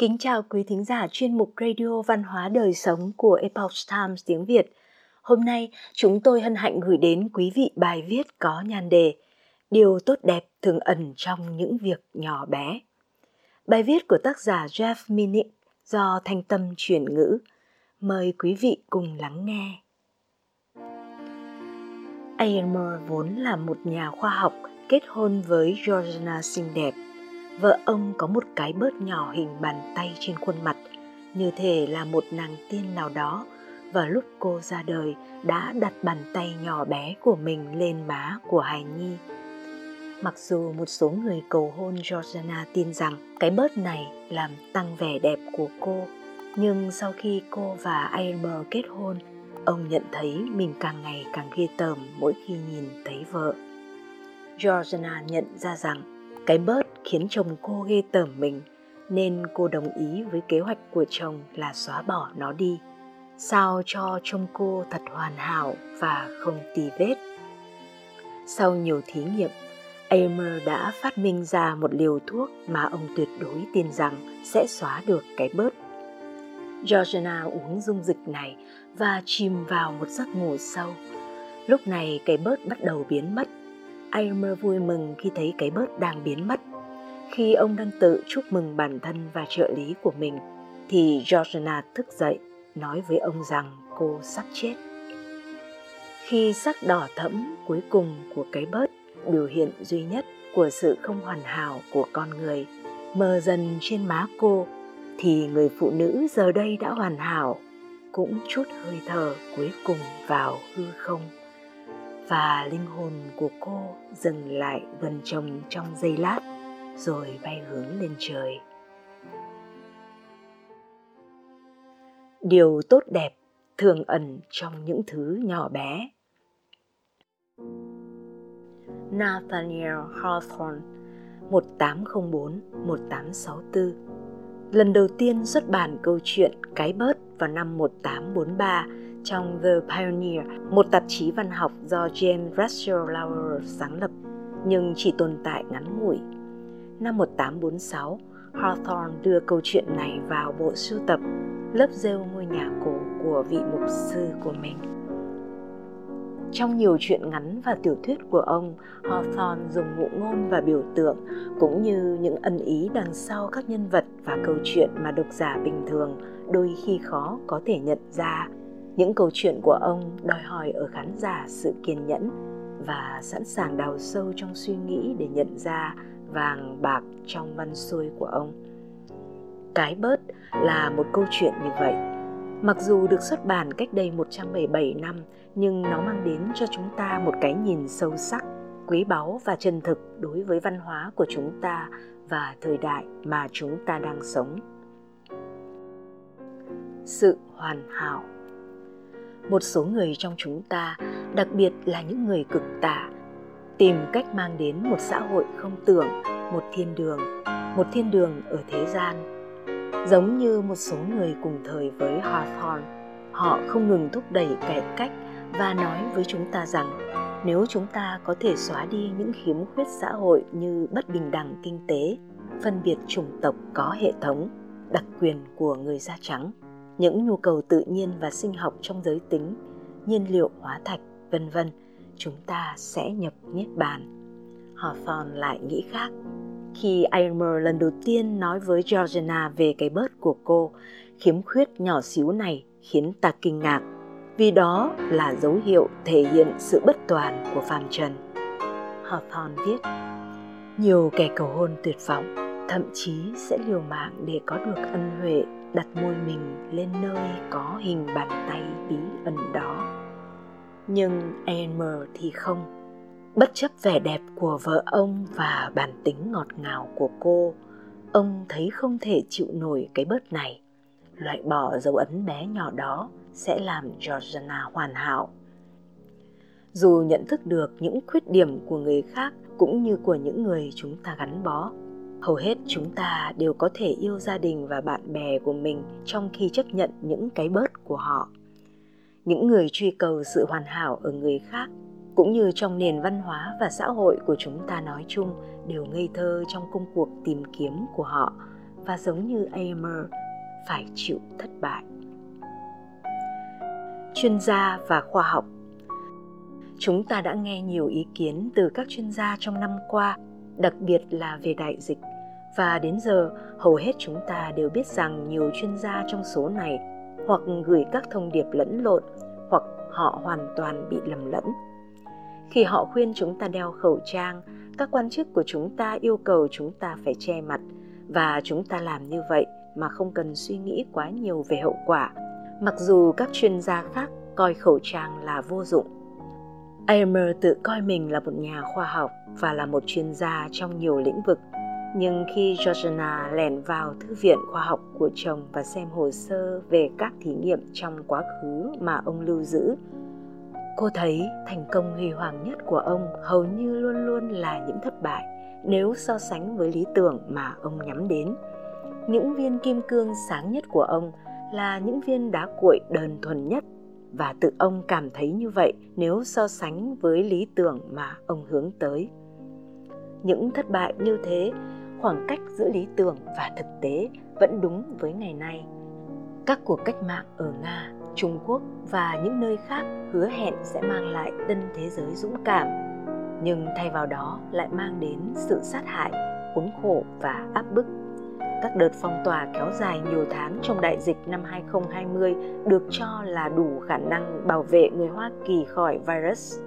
Kính chào quý thính giả chuyên mục Radio Văn hóa Đời Sống của Epoch Times tiếng Việt. Hôm nay, chúng tôi hân hạnh gửi đến quý vị bài viết có nhan đề Điều tốt đẹp thường ẩn trong những việc nhỏ bé. Bài viết của tác giả Jeff Minnick do Thanh Tâm chuyển ngữ. Mời quý vị cùng lắng nghe. Aylmer vốn là một nhà khoa học kết hôn với Georgina xinh đẹp – vợ ông có một cái bớt nhỏ hình bàn tay trên khuôn mặt, như thể là một nàng tiên nào đó. Và lúc cô ra đời, đã đặt bàn tay nhỏ bé của mình lên má của hài nhi. Mặc dù một số người cầu hôn georgiana tin rằng cái bớt này làm tăng vẻ đẹp của cô, nhưng sau khi cô và Aimer kết hôn, ông nhận thấy mình càng ngày càng ghê tởm mỗi khi nhìn thấy vợ. Georgiana nhận ra rằng cái bớt khiến chồng cô ghê tởm mình, nên cô đồng ý với kế hoạch của chồng là xóa bỏ nó đi sao cho trông cô thật hoàn hảo và không tì vết sau nhiều thí nghiệm, Amer đã phát minh ra một liều thuốc mà ông tuyệt đối tin rằng sẽ xóa được cái bớt. Georgina uống dung dịch này và chìm vào một giấc ngủ sâu. Lúc này cái bớt bắt đầu biến mất. Aimer vui mừng khi thấy cái bớt đang biến mất khi ông đang tự chúc mừng bản thân và trợ lý của mình, thì Georgina thức dậy, nói với ông rằng cô sắp chết. Khi sắc đỏ thẫm cuối cùng của cái bớt, biểu hiện duy nhất của sự không hoàn hảo của con người, mờ dần trên má cô, thì người phụ nữ giờ đây đã hoàn hảo, cũng chút hơi thở cuối cùng vào hư không. Và linh hồn của cô dừng lại gần chồng trong giây lát, rồi bay hướng lên trời. Điều tốt đẹp thường ẩn trong những thứ nhỏ bé. Nathaniel Hawthorne 1804-1864 Lần đầu tiên xuất bản câu chuyện Cái bớt vào năm 1843 trong The Pioneer, một tạp chí văn học do James Russell Lowell sáng lập, nhưng chỉ tồn tại ngắn ngủi năm 1846, Hawthorne đưa câu chuyện này vào bộ sưu tập lớp rêu ngôi nhà cổ của vị mục sư của mình. Trong nhiều chuyện ngắn và tiểu thuyết của ông, Hawthorne dùng ngụ ngôn và biểu tượng cũng như những ẩn ý đằng sau các nhân vật và câu chuyện mà độc giả bình thường đôi khi khó có thể nhận ra. Những câu chuyện của ông đòi hỏi ở khán giả sự kiên nhẫn và sẵn sàng đào sâu trong suy nghĩ để nhận ra vàng bạc trong văn xuôi của ông. Cái bớt là một câu chuyện như vậy. Mặc dù được xuất bản cách đây 177 năm, nhưng nó mang đến cho chúng ta một cái nhìn sâu sắc, quý báu và chân thực đối với văn hóa của chúng ta và thời đại mà chúng ta đang sống. Sự hoàn hảo một số người trong chúng ta, đặc biệt là những người cực tả tìm cách mang đến một xã hội không tưởng, một thiên đường, một thiên đường ở thế gian. Giống như một số người cùng thời với Hawthorne, họ không ngừng thúc đẩy cải cách và nói với chúng ta rằng nếu chúng ta có thể xóa đi những khiếm khuyết xã hội như bất bình đẳng kinh tế, phân biệt chủng tộc có hệ thống, đặc quyền của người da trắng những nhu cầu tự nhiên và sinh học trong giới tính nhiên liệu hóa thạch vân vân chúng ta sẽ nhập niết bàn Hawthorne lại nghĩ khác khi Aylmer lần đầu tiên nói với Georgina về cái bớt của cô, khiếm khuyết nhỏ xíu này khiến ta kinh ngạc, vì đó là dấu hiệu thể hiện sự bất toàn của phàm trần. Hawthorne viết, nhiều kẻ cầu hôn tuyệt vọng, thậm chí sẽ liều mạng để có được ân huệ đặt môi mình lên nơi có hình bàn tay bí ẩn đó nhưng Elmer thì không. Bất chấp vẻ đẹp của vợ ông và bản tính ngọt ngào của cô, ông thấy không thể chịu nổi cái bớt này. Loại bỏ dấu ấn bé nhỏ đó sẽ làm Georgiana hoàn hảo. Dù nhận thức được những khuyết điểm của người khác cũng như của những người chúng ta gắn bó, hầu hết chúng ta đều có thể yêu gia đình và bạn bè của mình trong khi chấp nhận những cái bớt của họ những người truy cầu sự hoàn hảo ở người khác cũng như trong nền văn hóa và xã hội của chúng ta nói chung đều ngây thơ trong công cuộc tìm kiếm của họ và giống như Aimer phải chịu thất bại. Chuyên gia và khoa học Chúng ta đã nghe nhiều ý kiến từ các chuyên gia trong năm qua, đặc biệt là về đại dịch. Và đến giờ, hầu hết chúng ta đều biết rằng nhiều chuyên gia trong số này hoặc gửi các thông điệp lẫn lộn hoặc họ hoàn toàn bị lầm lẫn. Khi họ khuyên chúng ta đeo khẩu trang, các quan chức của chúng ta yêu cầu chúng ta phải che mặt. Và chúng ta làm như vậy mà không cần suy nghĩ quá nhiều về hậu quả. Mặc dù các chuyên gia khác coi khẩu trang là vô dụng Amer tự coi mình là một nhà khoa học và là một chuyên gia trong nhiều lĩnh vực nhưng khi Georgiana lẻn vào thư viện khoa học của chồng và xem hồ sơ về các thí nghiệm trong quá khứ mà ông lưu giữ, cô thấy thành công huy hoàng nhất của ông hầu như luôn luôn là những thất bại nếu so sánh với lý tưởng mà ông nhắm đến. Những viên kim cương sáng nhất của ông là những viên đá cuội đơn thuần nhất và tự ông cảm thấy như vậy nếu so sánh với lý tưởng mà ông hướng tới. Những thất bại như thế, khoảng cách giữa lý tưởng và thực tế vẫn đúng với ngày nay. Các cuộc cách mạng ở nga, trung quốc và những nơi khác hứa hẹn sẽ mang lại tân thế giới dũng cảm. Nhưng thay vào đó lại mang đến sự sát hại, khốn khổ và áp bức các đợt phong tỏa kéo dài nhiều tháng trong đại dịch năm 2020 được cho là đủ khả năng bảo vệ người Hoa Kỳ khỏi virus.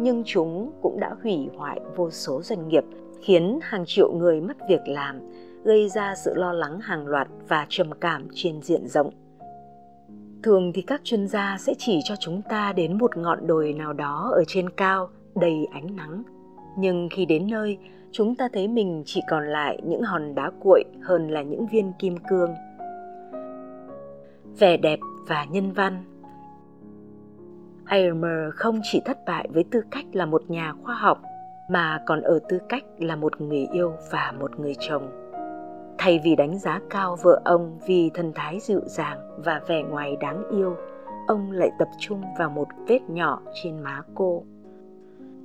Nhưng chúng cũng đã hủy hoại vô số doanh nghiệp khiến hàng triệu người mất việc làm, gây ra sự lo lắng hàng loạt và trầm cảm trên diện rộng. Thường thì các chuyên gia sẽ chỉ cho chúng ta đến một ngọn đồi nào đó ở trên cao đầy ánh nắng. Nhưng khi đến nơi, chúng ta thấy mình chỉ còn lại những hòn đá cuội hơn là những viên kim cương. Vẻ đẹp và nhân văn. Aylmer không chỉ thất bại với tư cách là một nhà khoa học, mà còn ở tư cách là một người yêu và một người chồng. Thay vì đánh giá cao vợ ông vì thân thái dịu dàng và vẻ ngoài đáng yêu, ông lại tập trung vào một vết nhỏ trên má cô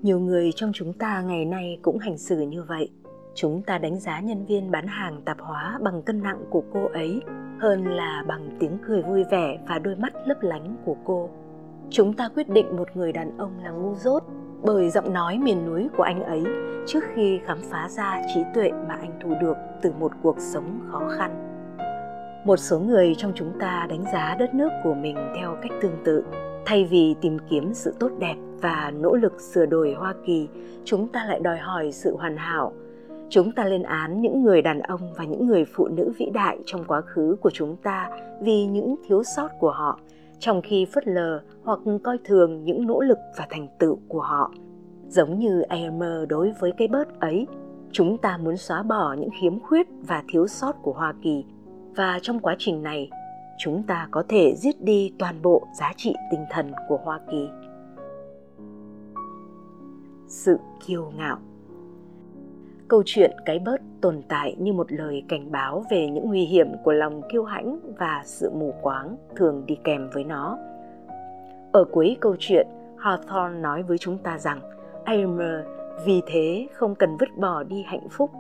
nhiều người trong chúng ta ngày nay cũng hành xử như vậy. Chúng ta đánh giá nhân viên bán hàng tạp hóa bằng cân nặng của cô ấy hơn là bằng tiếng cười vui vẻ và đôi mắt lấp lánh của cô. Chúng ta quyết định một người đàn ông là ngu dốt bởi giọng nói miền núi của anh ấy trước khi khám phá ra trí tuệ mà anh thu được từ một cuộc sống khó khăn một số người trong chúng ta đánh giá đất nước của mình theo cách tương tự. Thay vì tìm kiếm sự tốt đẹp và nỗ lực sửa đổi hoa kỳ chúng ta lại đòi hỏi sự hoàn hảo. Chúng ta lên án những người đàn ông và những người phụ nữ vĩ đại trong quá khứ của chúng ta vì những thiếu sót của họ trong khi phớt lờ hoặc coi thường những nỗ lực và thành tựu của họ. Giống như Elmer đối với cái bớt ấy, chúng ta muốn xóa bỏ những khiếm khuyết và thiếu sót của Hoa Kỳ và trong quá trình này, chúng ta có thể giết đi toàn bộ giá trị tinh thần của Hoa Kỳ. Sự kiêu ngạo câu chuyện cái bớt tồn tại như một lời cảnh báo về những nguy hiểm của lòng kiêu hãnh và sự mù quáng thường đi kèm với nó. Ở cuối câu chuyện, Hawthorne nói với chúng ta rằng Aimer vì thế không cần vứt bỏ đi hạnh phúc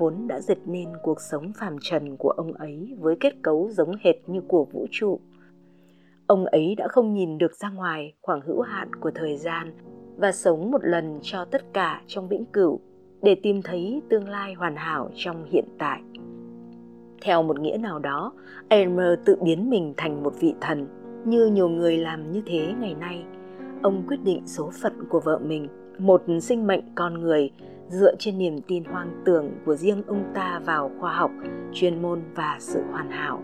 vốn đã dệt nên cuộc sống phàm trần của ông ấy với kết cấu giống hệt như của vũ trụ. Ông ấy đã không nhìn được ra ngoài khoảng hữu hạn của thời gian và sống một lần cho tất cả trong vĩnh cửu để tìm thấy tương lai hoàn hảo trong hiện tại theo một nghĩa nào đó, Elmer tự biến mình thành một vị thần, như nhiều người làm như thế ngày nay ông quyết định số phận của vợ mình, một sinh mệnh con người dựa trên niềm tin hoang tưởng của riêng ông ta vào khoa học, chuyên môn và sự hoàn hảo.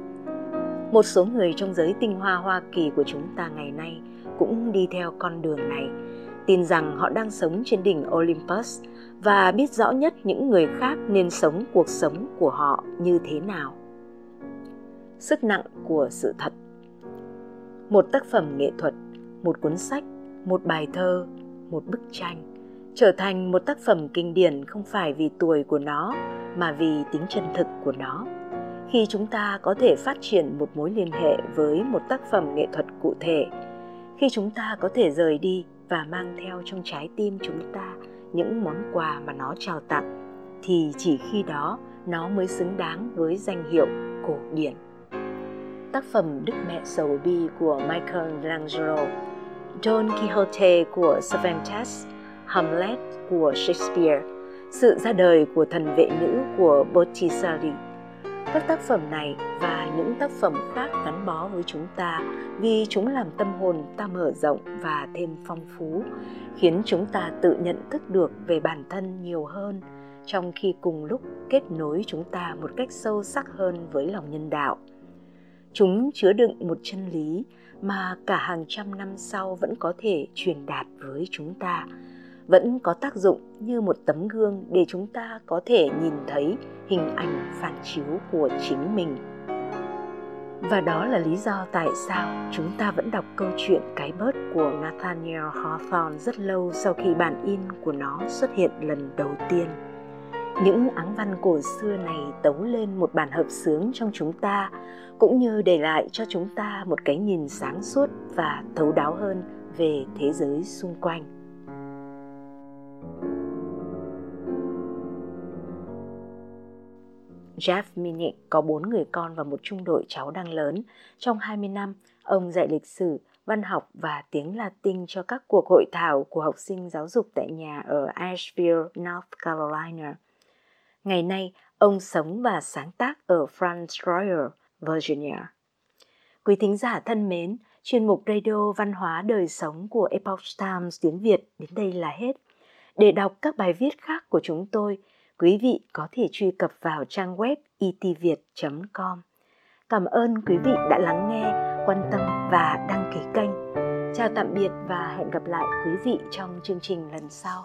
Một số người trong giới tinh hoa hoa kỳ của chúng ta ngày nay cũng đi theo con đường này, tin rằng họ đang sống trên đỉnh olympus và biết rõ nhất những người khác nên sống cuộc sống của họ như thế nào. Sức nặng của sự thật. Một tác phẩm nghệ thuật, một cuốn sách, một bài thơ, một bức tranh trở thành một tác phẩm kinh điển không phải vì tuổi của nó mà vì tính chân thực của nó khi chúng ta có thể phát triển một mối liên hệ với một tác phẩm nghệ thuật cụ thể khi chúng ta có thể rời đi và mang theo trong trái tim chúng ta những món quà mà nó trao tặng thì chỉ khi đó nó mới xứng đáng với danh hiệu cổ điển. Tác phẩm Đức Mẹ Sầu Bi của michael langelo Don Quixote của Cervantes, Hamlet của Shakespeare, sự ra đời của thần vệ nữ của Botticelli. Các tác phẩm này và những tác phẩm khác gắn bó với chúng ta vì chúng làm tâm hồn ta mở rộng và thêm phong phú, khiến chúng ta tự nhận thức được về bản thân nhiều hơn, trong khi cùng lúc kết nối chúng ta một cách sâu sắc hơn với lòng nhân đạo. Chúng chứa đựng một chân lý mà cả hàng trăm năm sau vẫn có thể truyền đạt với chúng ta, vẫn có tác dụng như một tấm gương để chúng ta có thể nhìn thấy hình ảnh phản chiếu của chính mình và đó là lý do tại sao chúng ta vẫn đọc câu chuyện cái bớt của Nathaniel Hawthorne rất lâu sau khi bản in của nó xuất hiện lần đầu tiên. Những áng văn cổ xưa này tấu lên một bản hợp sướng trong chúng ta, cũng như để lại cho chúng ta một cái nhìn sáng suốt và thấu đáo hơn về thế giới xung quanh. Jeff Minnick có bốn người con và một trung đội cháu đang lớn. Trong 20 năm, ông dạy lịch sử, văn học và tiếng Latin cho các cuộc hội thảo của học sinh giáo dục tại nhà ở Asheville, North Carolina. Ngày nay, ông sống và sáng tác ở Front Royal, Virginia. Quý thính giả thân mến, chuyên mục radio văn hóa đời sống của Epoch Times tiếng Việt đến đây là hết. Để đọc các bài viết khác của chúng tôi, quý vị có thể truy cập vào trang web e itviet.com. E Cảm ơn quý vị đã lắng nghe, quan tâm và đăng ký kênh. Chào tạm biệt và hẹn gặp lại quý vị trong chương trình lần sau.